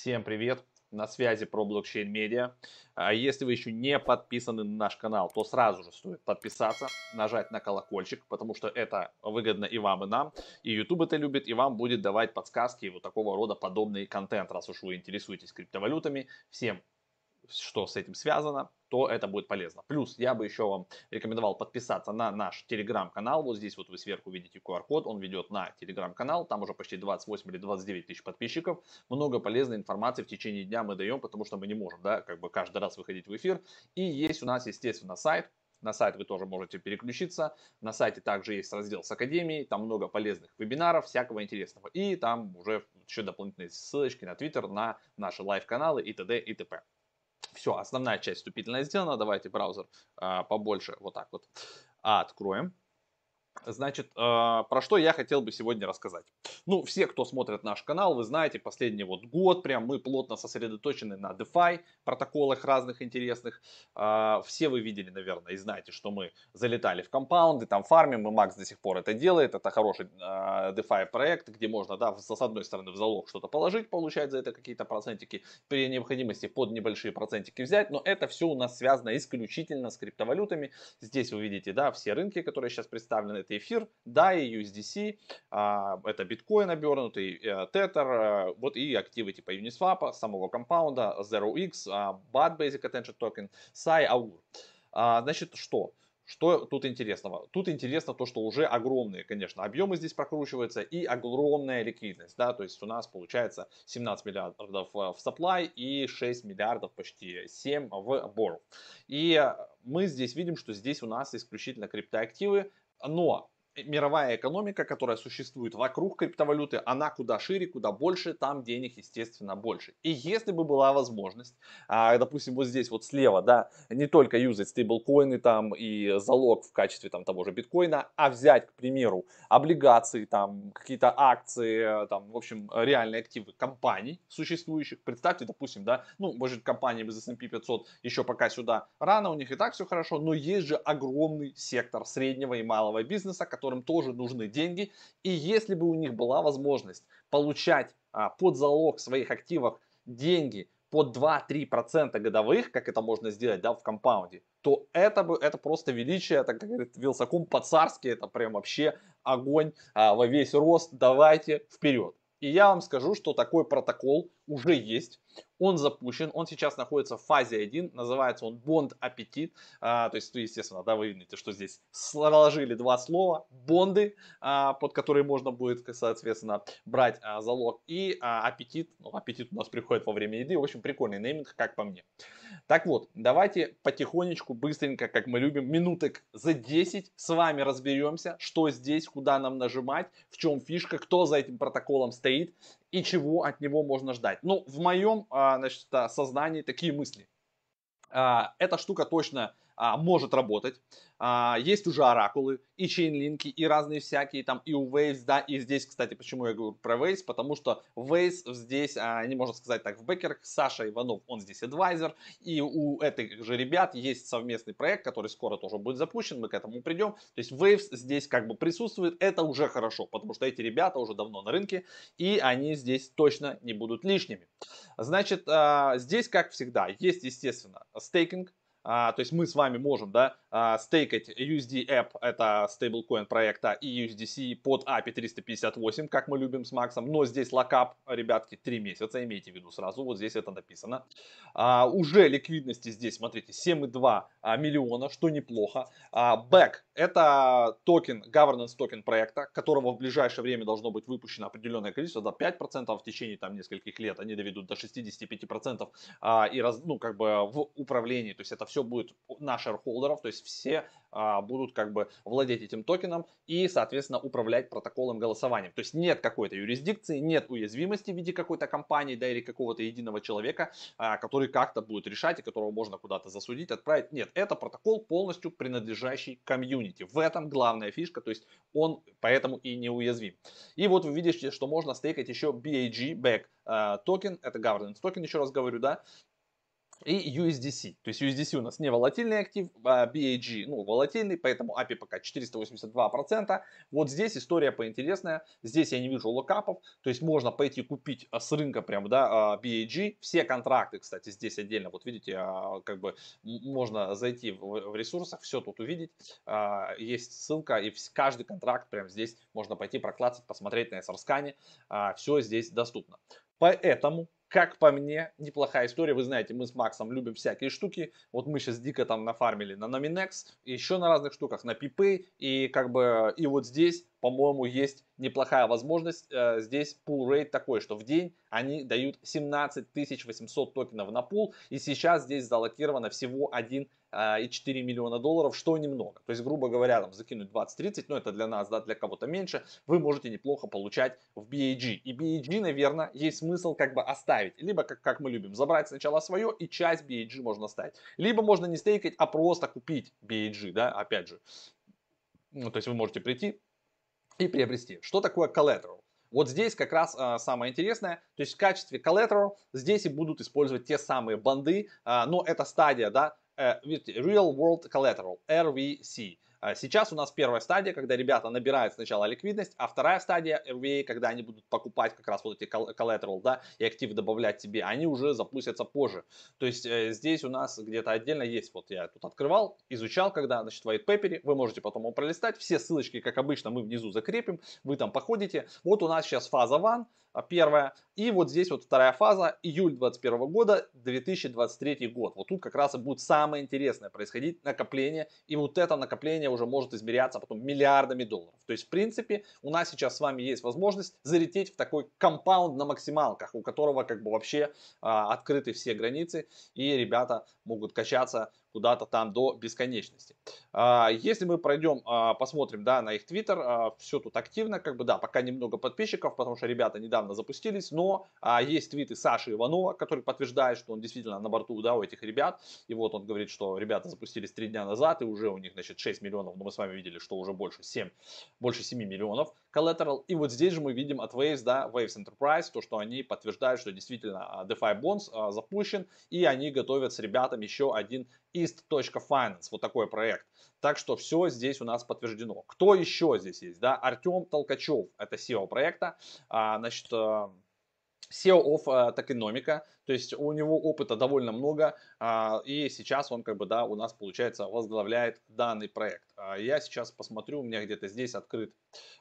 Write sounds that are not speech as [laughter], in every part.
Всем привет! На связи про блокчейн медиа. А Если вы еще не подписаны на наш канал, то сразу же стоит подписаться, нажать на колокольчик, потому что это выгодно и вам, и нам. И YouTube это любит, и вам будет давать подсказки и вот такого рода подобный контент, раз уж вы интересуетесь криптовалютами. Всем что с этим связано, то это будет полезно. Плюс я бы еще вам рекомендовал подписаться на наш телеграм-канал. Вот здесь вот вы сверху видите QR-код, он ведет на телеграм-канал. Там уже почти 28 или 29 тысяч подписчиков. Много полезной информации в течение дня мы даем, потому что мы не можем, да, как бы каждый раз выходить в эфир. И есть у нас, естественно, сайт, на сайт вы тоже можете переключиться. На сайте также есть раздел с Академией. Там много полезных вебинаров, всякого интересного. И там уже еще дополнительные ссылочки на Твиттер, на наши лайв-каналы и т.д. и т.п. Все, основная часть вступительная сделана. Давайте браузер а, побольше вот так вот откроем. Значит, э, про что я хотел бы сегодня рассказать. Ну, все, кто смотрит наш канал, вы знаете, последний вот год прям мы плотно сосредоточены на DeFi, протоколах разных интересных. Э, все вы видели, наверное, и знаете, что мы залетали в компаунды, там фармим, и Макс до сих пор это делает. Это хороший э, DeFi проект, где можно, да, с одной стороны в залог что-то положить, получать за это какие-то процентики, при необходимости под небольшие процентики взять, но это все у нас связано исключительно с криптовалютами. Здесь вы видите, да, все рынки, которые сейчас представлены, это эфир, DAI, USDC, а, это биткоин обернутый, э, Tether, э, вот и активы типа Uniswap, самого компаунда, ZeroX, а, BAT Basic Attention Token, SAI, Augur. А, значит, что? Что тут интересного? Тут интересно то, что уже огромные, конечно, объемы здесь прокручиваются и огромная ликвидность, да, то есть у нас получается 17 миллиардов в supply и 6 миллиардов, почти 7 в borrow. И мы здесь видим, что здесь у нас исключительно криптоактивы, но мировая экономика, которая существует вокруг криптовалюты, она куда шире, куда больше, там денег, естественно, больше. И если бы была возможность, а, допустим, вот здесь вот слева, да, не только юзать стейблкоины там и залог в качестве там того же биткоина, а взять, к примеру, облигации, там, какие-то акции, там, в общем, реальные активы компаний существующих. Представьте, допустим, да, ну, может, компании из S&P 500 еще пока сюда рано, у них и так все хорошо, но есть же огромный сектор среднего и малого бизнеса, которым тоже нужны деньги. И если бы у них была возможность получать а, под залог своих активов деньги под 2-3% годовых, как это можно сделать да, в компаунде, то это, бы, это просто величие, так как говорит Вилсаком, по-царски, это прям вообще огонь а, во весь рост, давайте вперед. И я вам скажу, что такой протокол уже есть. Он запущен, он сейчас находится в фазе 1, называется он Bond Аппетит. А, то есть, естественно, да, вы видите, что здесь сложили два слова. Бонды, а, под которые можно будет, соответственно, брать а, залог. И а, аппетит, ну, аппетит у нас приходит во время еды. В общем, прикольный нейминг, как по мне. Так вот, давайте потихонечку, быстренько, как мы любим, минуток за 10 с вами разберемся, что здесь, куда нам нажимать, в чем фишка, кто за этим протоколом стоит и чего от него можно ждать. Ну, в моем а, значит, сознании такие мысли. А, эта штука точно а, может работать. А, есть уже оракулы, и чейнлинки, и разные всякие там, и у Waves, да, и здесь, кстати, почему я говорю про Waves, потому что Waves здесь, а, не можно сказать так, в бэкерах, Саша Иванов, он здесь адвайзер, и у этих же ребят есть совместный проект, который скоро тоже будет запущен, мы к этому придем, то есть Waves здесь как бы присутствует, это уже хорошо, потому что эти ребята уже давно на рынке, и они здесь точно не будут лишними. Значит, а, здесь, как всегда, есть, естественно, стейкинг, а, то есть мы с вами можем, да, а, стейкать USD App, это стейблкоин проекта, и USDC под API 358, как мы любим с Максом. Но здесь локап, ребятки, 3 месяца, имейте в виду сразу, вот здесь это написано. А, уже ликвидности здесь, смотрите, 7,2 а, миллиона, что неплохо. А, BAG, это токен, governance токен проекта, которого в ближайшее время должно быть выпущено определенное количество, до 5% в течение там нескольких лет, они доведут до 65% а, и раз, ну, как бы в управлении, то есть это все будет на шерхолдеров, то есть все будут как бы владеть этим токеном и, соответственно, управлять протоколом голосованием. То есть нет какой-то юрисдикции, нет уязвимости в виде какой-то компании, да, или какого-то единого человека, а, который как-то будет решать и которого можно куда-то засудить, отправить. Нет, это протокол полностью принадлежащий комьюнити. В этом главная фишка, то есть он поэтому и неуязвим. И вот вы видите, что можно стейкать еще BAG, BAG а, токен, это governance токен, еще раз говорю, да, и USDC. То есть USDC у нас не волатильный актив, а BAG, ну, волатильный, поэтому APY пока 482%. Вот здесь история поинтересная. Здесь я не вижу локапов, то есть можно пойти купить а, с рынка прям, да, BAG. Все контракты, кстати, здесь отдельно, вот видите, а, как бы можно зайти в ресурсах, все тут увидеть. Есть ссылка, и каждый контракт прям здесь можно пойти проклацать, посмотреть на SRScan. Все здесь доступно. Поэтому как по мне, неплохая история. Вы знаете, мы с Максом любим всякие штуки. Вот мы сейчас дико там нафармили на Nominex, еще на разных штуках, на PayPay. И как бы, и вот здесь по-моему, есть неплохая возможность. Э, здесь пул рейт такой, что в день они дают 17 800 токенов на пул. И сейчас здесь залокировано всего 1,4 э, миллиона долларов, что немного. То есть, грубо говоря, там закинуть 20-30, ну это для нас, да, для кого-то меньше, вы можете неплохо получать в BAG. И BAG, наверное, есть смысл как бы оставить. Либо, как, как мы любим, забрать сначала свое и часть BAG можно оставить. Либо можно не стейкать, а просто купить BAG, да, опять же. Ну, то есть вы можете прийти, и приобрести. Что такое collateral? Вот здесь как раз а, самое интересное, то есть в качестве collateral здесь и будут использовать те самые банды, а, но это стадия, да, видите, Real World Collateral, RVC. А сейчас у нас первая стадия, когда ребята набирают сначала ликвидность, а вторая стадия RVA, когда они будут покупать как раз вот эти collateral, да, и активы добавлять себе, они уже запустятся позже. То есть э, здесь у нас где-то отдельно есть, вот я тут открывал, изучал, когда, значит, в white paper, вы можете потом его пролистать, все ссылочки, как обычно, мы внизу закрепим, вы там походите. Вот у нас сейчас фаза 1, а, первая. И вот здесь вот вторая фаза, июль 2021 года, 2023 год. Вот тут как раз и будет самое интересное происходить накопление. И вот это накопление уже может измеряться потом миллиардами долларов. То есть, в принципе, у нас сейчас с вами есть возможность залететь в такой компаунд на максималках, у которого как бы вообще а, открыты все границы. И ребята могут качаться куда-то там до бесконечности. А, если мы пройдем, а, посмотрим да, на их твиттер, а, все тут активно, как бы да, пока немного подписчиков, потому что ребята недавно запустились, но есть твиты Саши Иванова, который подтверждает, что он действительно на борту да, у этих ребят, и вот он говорит, что ребята запустились три дня назад, и уже у них, значит, 6 миллионов, но мы с вами видели, что уже больше 7, больше 7 миллионов collateral, и вот здесь же мы видим от Waves, да, Waves Enterprise, то, что они подтверждают, что действительно DeFi Bonds запущен, и они готовят с ребятами еще один East.finance, вот такой проект. Так что все здесь у нас подтверждено. Кто еще здесь есть? Да? Артем Толкачев, это SEO проекта. А, значит, SEO of Tokenomica, то есть у него опыта довольно много, а, и сейчас он как бы, да, у нас, получается, возглавляет данный проект. А, я сейчас посмотрю, у меня где-то здесь открыт,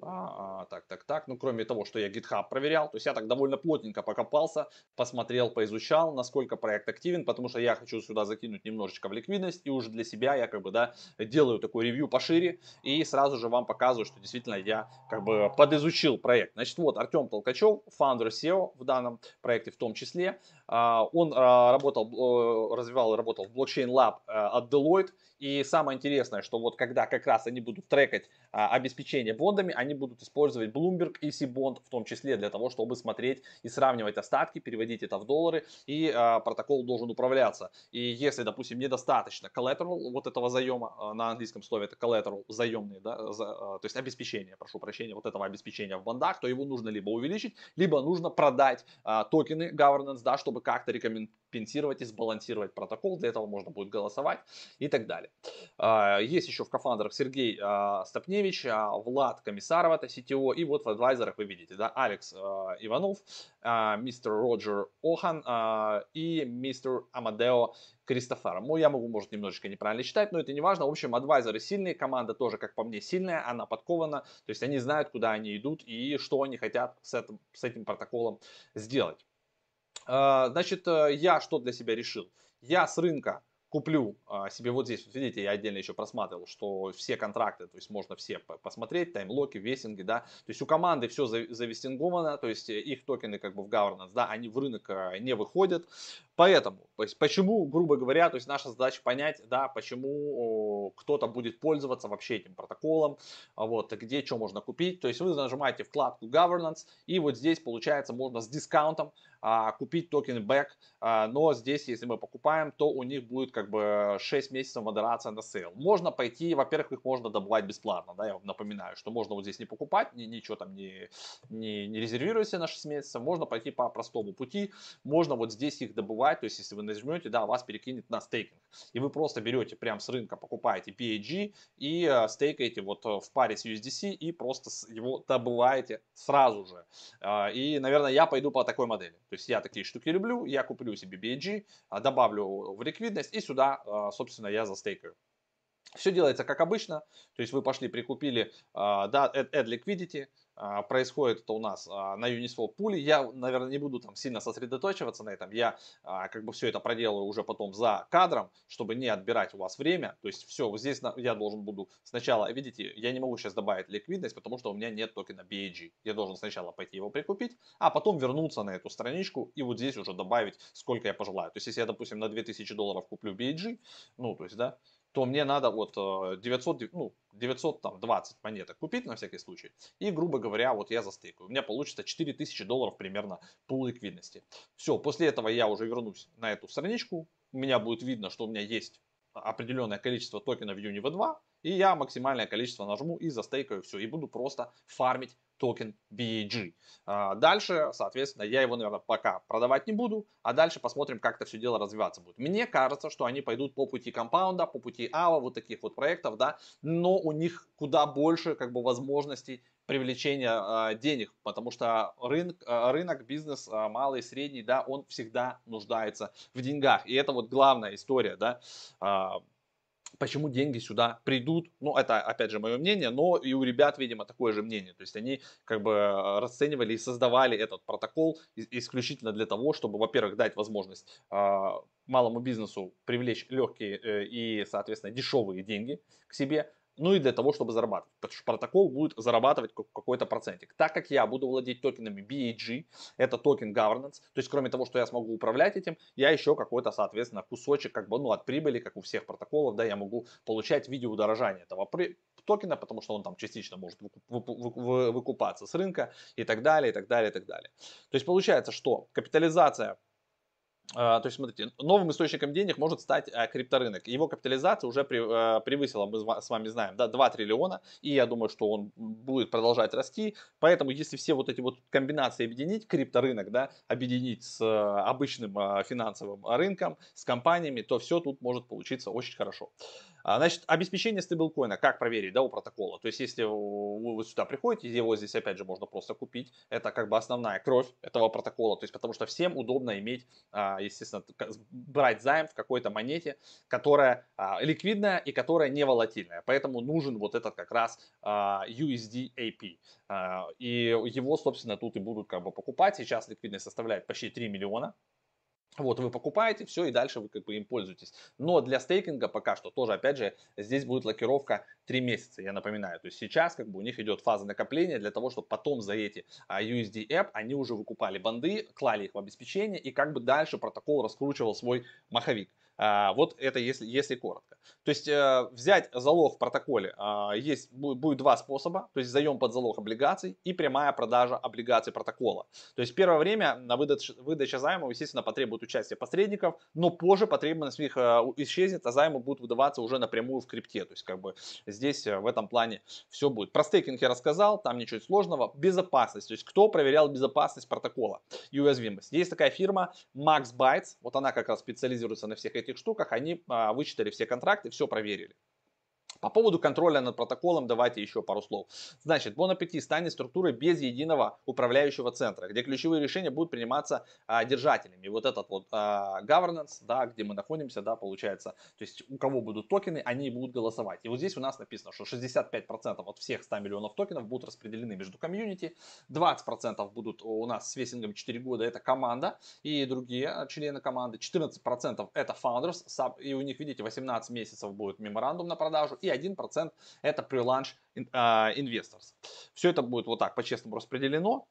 а, так, так, так, ну, кроме того, что я GitHub проверял, то есть я так довольно плотненько покопался, посмотрел, поизучал, насколько проект активен, потому что я хочу сюда закинуть немножечко в ликвидность, и уже для себя я как бы, да, делаю такой ревью пошире, и сразу же вам показываю, что действительно я как бы подизучил проект. Значит, вот Артем Толкачев, фаундер SEO в данном проекте в том числе, он а, работал, э, развивал и работал в Blockchain Lab э, от Deloitte. И самое интересное, что вот когда как раз они будут трекать а, обеспечение бондами, они будут использовать Bloomberg и C-Bond в том числе для того, чтобы смотреть и сравнивать остатки, переводить это в доллары, и протокол должен управляться. И если, допустим, недостаточно collateral вот этого заема, на английском слове это collateral, заемные, да, то есть обеспечение, прошу прощения, вот этого обеспечения в бандах, то его нужно либо увеличить, либо нужно продать токены governance, да, чтобы как-то рекомпенсировать и сбалансировать протокол. Для этого можно будет голосовать и так далее. А, есть еще в кофандерах Сергей а, Стопневич, а, Влад Комиссаров, это CTO. И вот в адвайзерах вы видите, да, Алекс Иванов, мистер Роджер Охан и мистер Амадео Кристофером. Ну, я могу, может, немножечко неправильно читать, но это не важно. В общем, адвайзеры сильные, команда тоже, как по мне, сильная, она подкована. То есть они знают, куда они идут и что они хотят с этим, с этим протоколом сделать. А, значит, э, я что для себя решил? Я с рынка куплю а, себе вот здесь, вот видите, я отдельно еще просматривал, что все контракты, то есть можно все посмотреть, таймлоки, вестинги, да, то есть у команды все завестинговано, то есть их токены как бы в governance, да, они в рынок э, не выходят, поэтому, то есть почему, грубо говоря, то есть наша задача понять, да, почему кто-то будет пользоваться вообще этим протоколом, вот, где что можно купить, то есть вы нажимаете вкладку governance, и вот здесь получается можно с дискаунтом а, купить токены BAG, а, но здесь, если мы покупаем, то у них будет как бы 6 месяцев мораторий на sale. Можно пойти, во-первых, их можно добывать бесплатно, да, я вам напоминаю, что можно вот здесь не покупать, ни, ничего там не, не, не резервируя себе на 6 месяцев, можно пойти по простому пути, можно вот здесь их добывать покупать, то есть если вы нажмете, да, вас перекинет на стейкинг. И вы просто берете прям с рынка, покупаете PAG и э, стейкаете вот э, в паре с USDC и просто его добываете сразу же. Э, и, наверное, я пойду по такой модели. То есть я такие штуки люблю, я куплю себе BAG, э, добавлю в ликвидность и сюда, э, собственно, я застейкаю. Все делается как обычно, то есть вы пошли, прикупили да, add, add liquidity, происходит это у нас uh, на Uniswap пуле. Я, наверное, не буду там сильно сосредоточиваться на этом, я как бы все это проделаю уже потом за кадром, чтобы не отбирать у вас время. То есть все, вот здесь я должен буду сначала, видите, я не могу сейчас добавить ликвидность, потому что у меня нет токена BAG. Я должен сначала пойти его прикупить, а потом вернуться на эту страничку и вот здесь уже добавить, сколько я пожелаю. То есть если я, допустим, на 2000 долларов куплю BAG, ну, то есть, да, то мне надо вот 900, э, ну, 920 монеток купить на всякий случай. И, грубо говоря, вот я застейкаю. У меня получится 4000 долларов примерно пул ликвидности. Все, после этого я уже вернусь на эту страничку. У меня будет видно, что у меня есть определенное количество токенов UNIV2. И я максимальное количество нажму и застейкаю все. И буду просто фармить токен BAG. А, дальше, соответственно, я его, наверное, пока продавать не буду, а дальше посмотрим, как это все дело развиваться будет. Мне кажется, что они пойдут по пути Compound а, по пути Aave, вот таких вот проектов, да, но у них куда больше как бы возможностей привлечения э, денег, потому что рынок, э, рынок, бизнес э, малый, средний, да, он всегда нуждается в деньгах. И это вот главная история, да, почему деньги сюда придут. Ну, это, опять же, мое мнение, но и у ребят, видимо, такое же мнение. То есть они как бы э, расценивали и создавали этот протокол исключительно для того, чтобы, во-первых, дать возможность э, малому бизнесу привлечь легкие э, и, соответственно, дешевые деньги к себе, ну и для того, чтобы зарабатывать. Потому что протокол будет зарабатывать какой-то процентик. Так как я буду владеть токенами BAG, это токен governance, то есть кроме того, что я смогу управлять этим, я еще какой-то, соответственно, кусочек как бы, ну, от прибыли, как у всех протоколов, да, я могу получать в виде удорожания этого токена, потому что он там частично может выкупаться с рынка и так далее, и так далее, и так далее. То есть получается, что капитализация то есть, смотрите, новым источником денег может стать а, крипторынок. Его капитализация уже а, превысила, мы с вами знаем, да, 2 триллиона. И я думаю, что он будет продолжать расти. Поэтому, если все вот эти вот комбинации объединить, крипторынок, да, объединить с обычным финансовым рынком, с компаниями, то все тут может получиться очень хорошо. А, значит, обеспечение стейблкоина, как проверить, да, у протокола. То есть, если вы сюда приходите, его здесь, опять же, можно просто купить. Это как бы основная кровь этого протокола. То есть, потому что всем удобно иметь, а, естественно, брать займ в какой-то монете, которая а, ликвидная и которая не волатильная. Поэтому нужен вот этот как раз USD AP. И его, собственно, тут и будут как бы покупать. Сейчас ликвидность составляет почти 3 миллиона. Вот вы покупаете все и дальше вы как бы им пользуетесь. Но для стейкинга пока что тоже, опять же, здесь будет локировка 3 месяца, я напоминаю. То есть сейчас как бы у них идет фаза накопления для того, чтобы потом за эти а, USD App они уже выкупали банды, клали их в обеспечение и как бы дальше протокол раскручивал свой маховик. А, вот это если, если коротко. То есть э, взять залог в протоколе а, есть, будет два способа. То есть заем под залог облигаций и прямая продажа облигаций протокола. То есть первое время на выдаче, выдача займа, естественно, потребует участия посредников, но позже потребность в них э, исчезнет, а займы будут выдаваться уже напрямую в крипте. То есть как бы здесь э, в этом плане все будет. Про стейкинг я рассказал, там ничего сложного. Безопасность, то есть кто проверял безопасность протокола и уязвимость. Есть такая фирма Max Bytes, вот она как раз специализируется на всех этих этих штуках они а, вычитали все контракты, все проверили. По поводу контроля над протоколом давайте еще пару слов. Значит, Bon Appetit станет структурой без единого управляющего центра, где ключевые решения будут приниматься а, держателями. Вот этот вот а, governance, да, где мы находимся, да, получается, то есть у кого будут токены, они будут голосовать. И вот здесь у нас написано, что 65% от всех 100 миллионов токенов будут распределены между комьюнити, 20% будут у нас с весингом 4 года, это команда и другие члены команды, 14% это founders, и у них, видите, 18 месяцев будет меморандум на продажу, и 1% это pre-launch investors. Все это будет вот так по-честному распределено.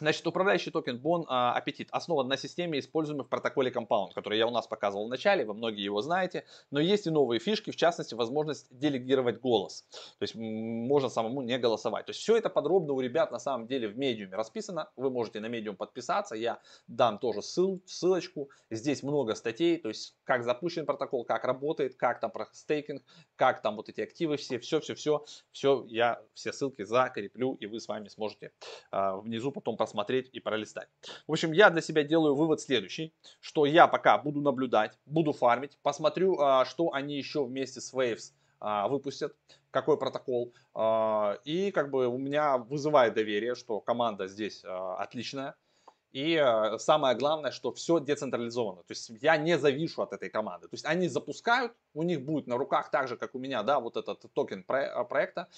Значит, управляющий токен Bon а, Appetit основан на системе, используемой в протоколе Compound, который я у нас показывал в начале, вы многие его знаете. Но есть и новые фишки, в частности, возможность делегировать голос. То есть можно самому не голосовать. То есть все это подробно у ребят на самом деле в Medium е расписано. Вы можете на Medium подписаться, я дам тоже ссыл, ссылочку. Здесь много статей, то есть как запущен протокол, как работает, как там про стейкинг, как там вот эти активы все, все, все, все, все, я все ссылки закреплю, и вы с вами сможете а, внизу потом посмотреть и пролистать. В общем, я для себя делаю вывод следующий, что я пока буду наблюдать, буду фармить, посмотрю, а, что они еще вместе с Waves а, выпустят, какой протокол. А, и как бы у меня вызывает доверие, что команда здесь отличная. И самое главное, что все децентрализовано. То есть я не завишу от этой команды. То есть они запускают, у них будет на руках так же, как у меня, да, вот этот токен проекта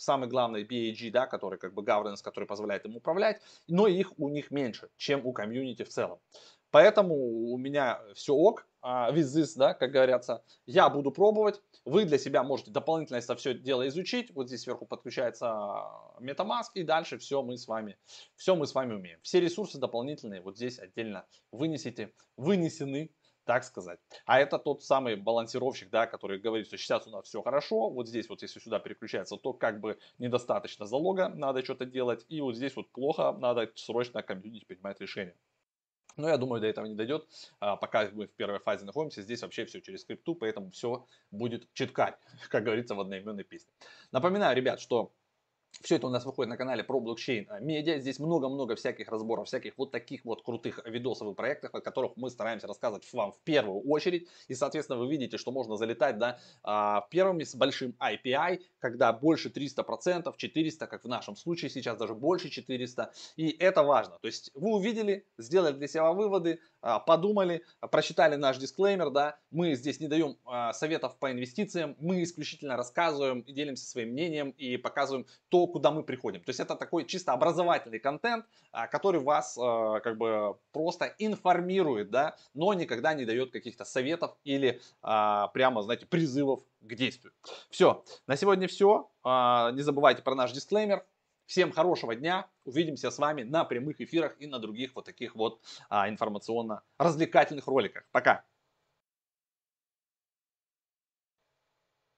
самый главный BAG, да, который как бы governance, который позволяет им управлять, но их у них меньше, чем у комьюнити в целом. Поэтому у меня все ок, uh, with this, да, как говорятся. Я буду пробовать. Вы для себя можете дополнительно это все дело изучить. Вот здесь сверху подключается MetaMask и дальше все мы с вами, все мы с вами умеем. Все ресурсы дополнительные вот здесь отдельно вынесите, вынесены так сказать. А это тот самый балансировщик, да, который говорит, что сейчас у нас все хорошо, вот здесь вот если сюда переключается, то как бы недостаточно залога, надо что-то делать, и вот здесь вот плохо, надо срочно комьюнити принимать решение. Но я думаю, до этого не дойдет. А, пока мы в первой фазе находимся, здесь вообще все через скрипту, поэтому все будет читкарь, [laughs] как говорится в одноименной песне. Напоминаю, ребят, что все это у нас выходит на канале про блокчейн а, медиа. Здесь много-много всяких разборов, всяких вот таких вот крутых видосов и проектов, о которых мы стараемся рассказывать вам в первую очередь. И, соответственно, вы видите, что можно залетать, да, а, первыми с большим IPI, когда больше 300%, 400, как в нашем случае сейчас даже больше 400. И это важно. То есть вы увидели, сделали для себя выводы, а, подумали, прочитали наш дисклеймер, да, мы здесь не даем советов по инвестициям, мы исключительно рассказываем и делимся своим мнением и показываем то, куда мы приходим. То есть это такой чисто образовательный контент, а, который вас а, как бы просто информирует, да, но никогда не дает каких-то советов или а, прямо, знаете, призывов к действию. Все, на сегодня все. Не забывайте про наш дисклеймер. Всем хорошего дня. Увидимся с вами на прямых эфирах и на других вот таких вот информационно-развлекательных роликах. Пока.